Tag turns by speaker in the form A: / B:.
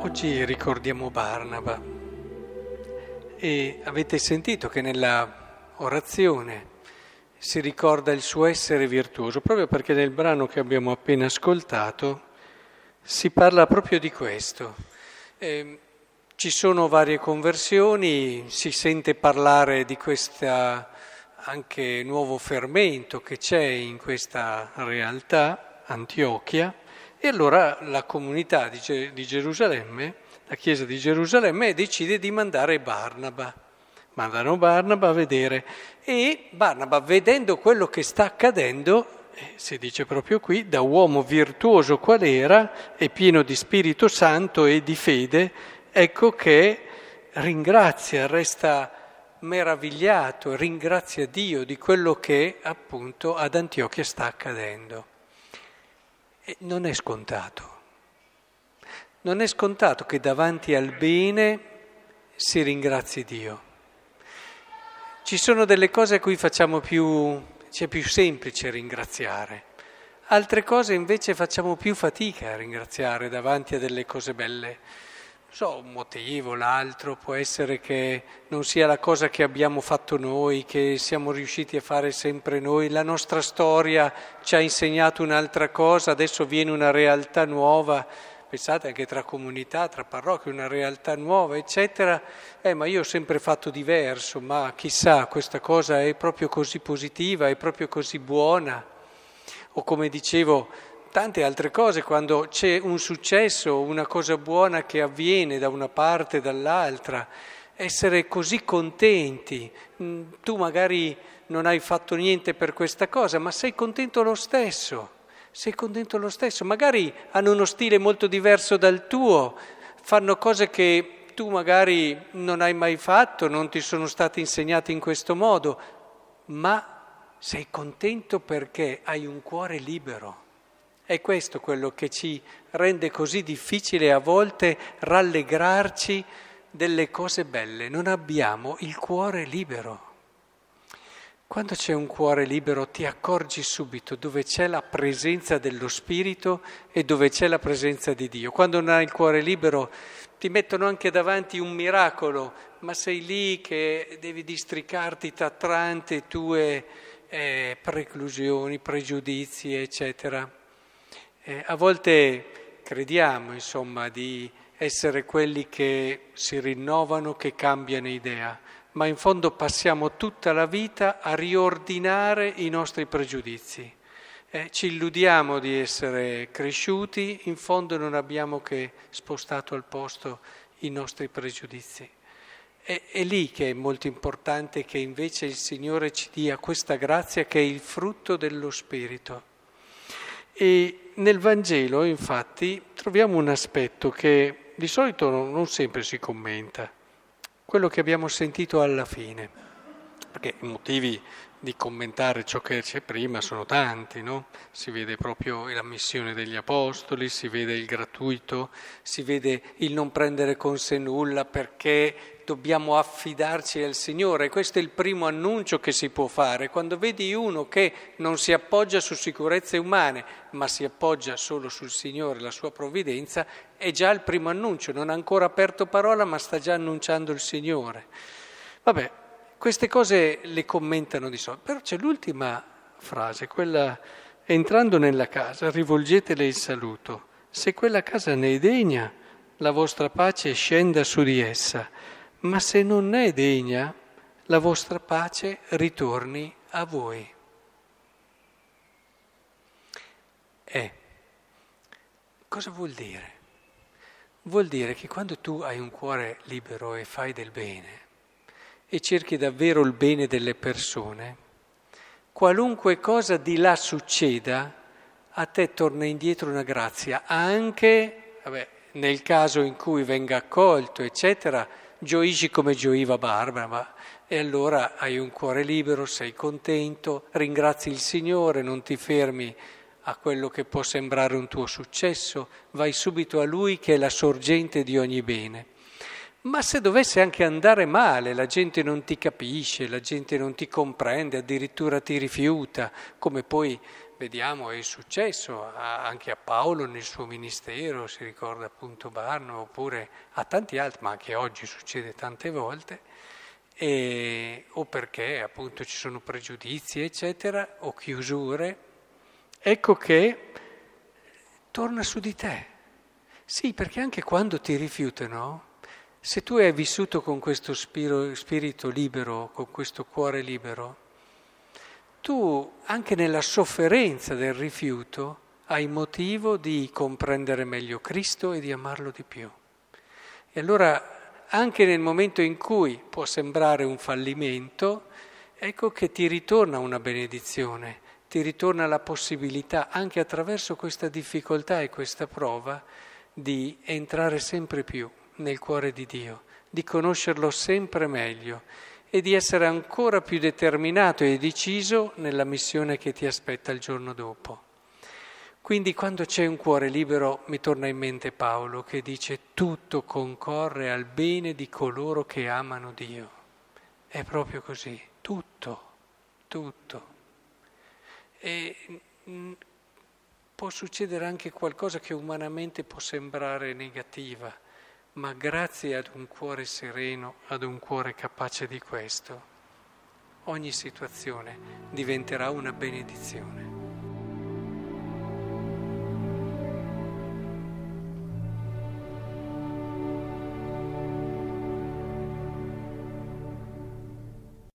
A: Oggi ricordiamo Barnaba e avete sentito che nella orazione si ricorda il suo essere virtuoso, proprio perché nel brano che abbiamo appena ascoltato si parla proprio di questo. Eh, ci sono varie conversioni, si sente parlare di questo anche nuovo fermento che c'è in questa realtà, Antiochia, e allora la comunità di, di Gerusalemme, la Chiesa di Gerusalemme, decide di mandare Barnaba. Mandano Barnaba a vedere e Barnaba, vedendo quello che sta accadendo, eh, si dice proprio qui, da uomo virtuoso qual era e pieno di Spirito Santo e di fede, ecco che ringrazia, resta meravigliato, ringrazia Dio di quello che appunto ad Antiochia sta accadendo. Non è scontato. Non è scontato che davanti al bene si ringrazi Dio. Ci sono delle cose a cui facciamo più, c'è più semplice ringraziare, altre cose invece facciamo più fatica a ringraziare davanti a delle cose belle so, un motivo, l'altro può essere che non sia la cosa che abbiamo fatto noi, che siamo riusciti a fare sempre noi, la nostra storia ci ha insegnato un'altra cosa, adesso viene una realtà nuova, pensate anche tra comunità, tra parrocchie, una realtà nuova, eccetera, eh, ma io ho sempre fatto diverso, ma chissà, questa cosa è proprio così positiva, è proprio così buona, o come dicevo, tante altre cose, quando c'è un successo, una cosa buona che avviene da una parte e dall'altra, essere così contenti. Mm, tu magari non hai fatto niente per questa cosa, ma sei contento lo stesso, sei contento lo stesso. Magari hanno uno stile molto diverso dal tuo, fanno cose che tu magari non hai mai fatto, non ti sono state insegnate in questo modo, ma sei contento perché hai un cuore libero. È questo quello che ci rende così difficile a volte rallegrarci delle cose belle. Non abbiamo il cuore libero. Quando c'è un cuore libero ti accorgi subito dove c'è la presenza dello Spirito e dove c'è la presenza di Dio. Quando non hai il cuore libero ti mettono anche davanti un miracolo, ma sei lì che devi districarti tra tante tue eh, preclusioni, pregiudizi, eccetera. Eh, a volte crediamo, insomma, di essere quelli che si rinnovano, che cambiano idea, ma in fondo passiamo tutta la vita a riordinare i nostri pregiudizi. Eh, ci illudiamo di essere cresciuti, in fondo non abbiamo che spostato al posto i nostri pregiudizi. È, è lì che è molto importante che invece il Signore ci dia questa grazia che è il frutto dello Spirito. E nel Vangelo, infatti, troviamo un aspetto che di solito non sempre si commenta, quello che abbiamo sentito alla fine, perché i motivi di commentare ciò che c'è prima sono tanti, no? Si vede proprio la missione degli apostoli, si vede il gratuito, si vede il non prendere con sé nulla perché dobbiamo affidarci al Signore. Questo è il primo annuncio che si può fare. Quando vedi uno che non si appoggia su sicurezze umane, ma si appoggia solo sul Signore, la sua provvidenza, è già il primo annuncio. Non ha ancora aperto parola, ma sta già annunciando il Signore. Vabbè, queste cose le commentano di solito. Però c'è l'ultima frase, quella entrando nella casa, rivolgetele il saluto. Se quella casa ne è degna, la vostra pace scenda su di essa ma se non è degna, la vostra pace ritorni a voi. Eh, cosa vuol dire? Vuol dire che quando tu hai un cuore libero e fai del bene e cerchi davvero il bene delle persone, qualunque cosa di là succeda, a te torna indietro una grazia, anche vabbè, nel caso in cui venga accolto, eccetera, gioisci come gioiva Barbara, ma e allora hai un cuore libero, sei contento, ringrazi il Signore, non ti fermi a quello che può sembrare un tuo successo, vai subito a Lui che è la sorgente di ogni bene. Ma se dovesse anche andare male, la gente non ti capisce, la gente non ti comprende, addirittura ti rifiuta, come poi vediamo è successo anche a Paolo nel suo ministero, si ricorda appunto Barno, oppure a tanti altri, ma anche oggi succede tante volte, e, o perché appunto ci sono pregiudizi, eccetera, o chiusure, ecco che torna su di te. Sì, perché anche quando ti rifiutano, se tu hai vissuto con questo spiro, spirito libero, con questo cuore libero, tu anche nella sofferenza del rifiuto hai motivo di comprendere meglio Cristo e di amarlo di più. E allora anche nel momento in cui può sembrare un fallimento, ecco che ti ritorna una benedizione, ti ritorna la possibilità, anche attraverso questa difficoltà e questa prova, di entrare sempre più nel cuore di Dio, di conoscerlo sempre meglio e di essere ancora più determinato e deciso nella missione che ti aspetta il giorno dopo. Quindi quando c'è un cuore libero mi torna in mente Paolo che dice tutto concorre al bene di coloro che amano Dio. È proprio così, tutto, tutto. E mm, può succedere anche qualcosa che umanamente può sembrare negativa ma grazie ad un cuore sereno, ad un cuore capace di questo, ogni situazione diventerà una benedizione.